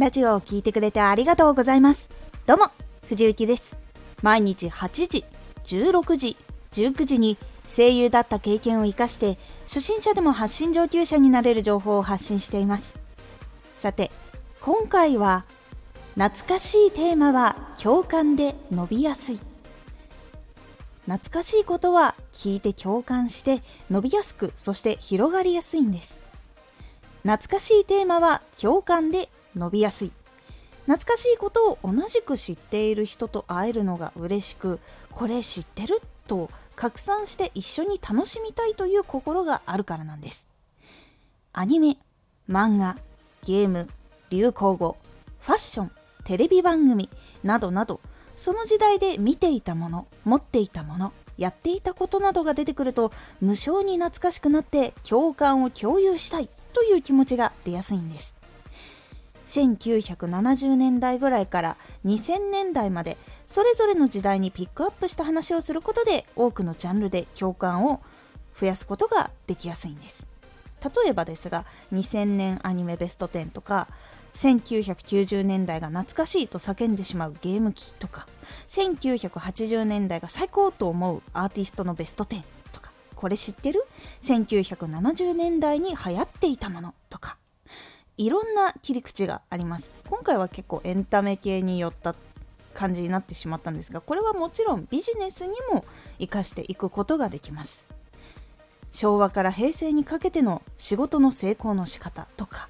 ラジオを聴いてくれてありがとうございます。どうも、藤幸です。毎日8時、16時、19時に声優だった経験を活かして初心者でも発信上級者になれる情報を発信していますさて今回は懐かしいテーマは共感で伸びやすい懐かしいことは聞いて共感して伸びやすくそして広がりやすいんです懐かしいテーマは共感で伸びやすい。懐かしいことを同じく知っている人と会えるのが嬉しくこれ知ってると拡散して一緒に楽しみたいという心があるからなんです。アニメ漫画ゲーム流行語ファッションテレビ番組などなどその時代で見ていたもの持っていたものやっていたことなどが出てくると無性に懐かしくなって共感を共有したいという気持ちが出やすいんです。1970年代ぐらいから2000年代までそれぞれの時代にピックアップした話をすることで多くのジャンルで共感を増やすことができやすいんです例えばですが2000年アニメベスト10とか1990年代が懐かしいと叫んでしまうゲーム機とか1980年代が最高と思うアーティストのベスト10とかこれ知ってる ?1970 年代に流行っていたものとかいろんな切り口があります。今回は結構エンタメ系によった感じになってしまったんですがこれはもちろんビジネスにも生かしていくことができます。昭和から平成にかけての仕事の成功の仕方とか。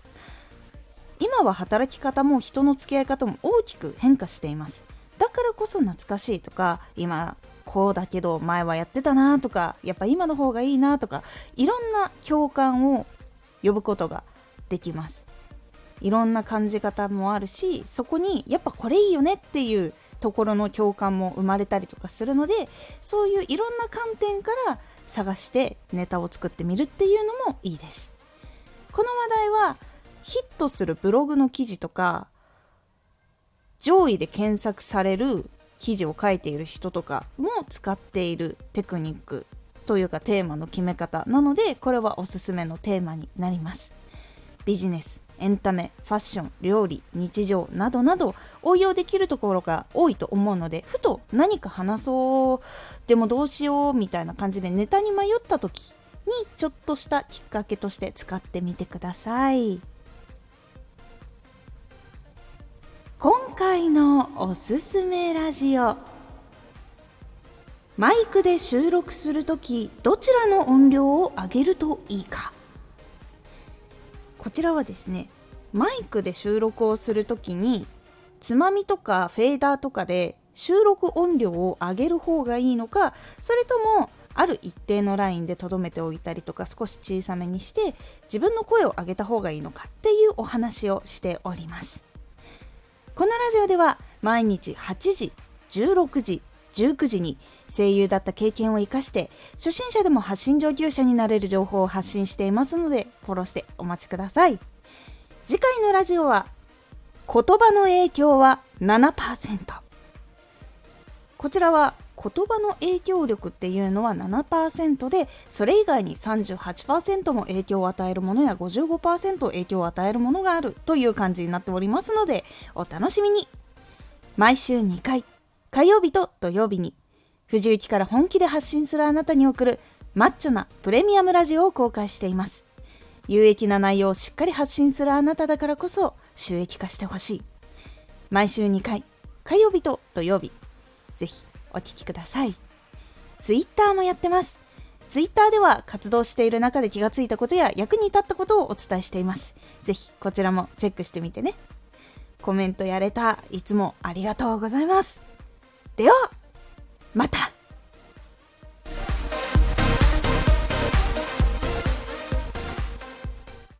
今は働き方も人の付き合い方も大きく変化しています。だからこそ懐かしいとか今こうだけど前はやってたなとかやっぱ今の方がいいなとかいろんな共感を呼ぶことができます。いろんな感じ方もあるしそこにやっぱこれいいよねっていうところの共感も生まれたりとかするのでそういういろんな観点から探してネタを作ってみるっていうのもいいです。この話題はヒットするブログの記事とか上位で検索される記事を書いている人とかも使っているテクニックというかテーマの決め方なのでこれはおすすめのテーマになります。ビジネス。エンタメファッション料理日常などなど応用できるところが多いと思うのでふと何か話そうでもどうしようみたいな感じでネタに迷った時にちょっとしたきっかけとして使ってみてください。今回のおすすめラジオマイクで収録するときどちらの音量を上げるといいかこちらはですねマイクで収録をするときにつまみとかフェーダーとかで収録音量を上げる方がいいのかそれともある一定のラインで留めておいたりとか少し小さめにして自分の声を上げた方がいいのかっていうお話をしております。このラジオでは毎日8時、16時、19時に声優だった経験を生かして初心者でも発信上級者になれる情報を発信していますのでフォローしてお待ちください。次回のラジオは言葉の影響は7%こちらは言葉の影響力っていうのは7%でそれ以外に38%も影響を与えるものや55%影響を与えるものがあるという感じになっておりますのでお楽しみに毎週2回火曜日と土曜日に藤雪から本気で発信するあなたに送るマッチョなプレミアムラジオを公開しています有益な内容をしっかり発信するあなただからこそ収益化してほしい毎週2回火曜日と土曜日ぜひお聞きください。ツイッターもやってます。ツイッターでは活動している中で気がついたことや役に立ったことをお伝えしています。ぜひこちらもチェックしてみてね。コメントやれた、いつもありがとうございます。では、また。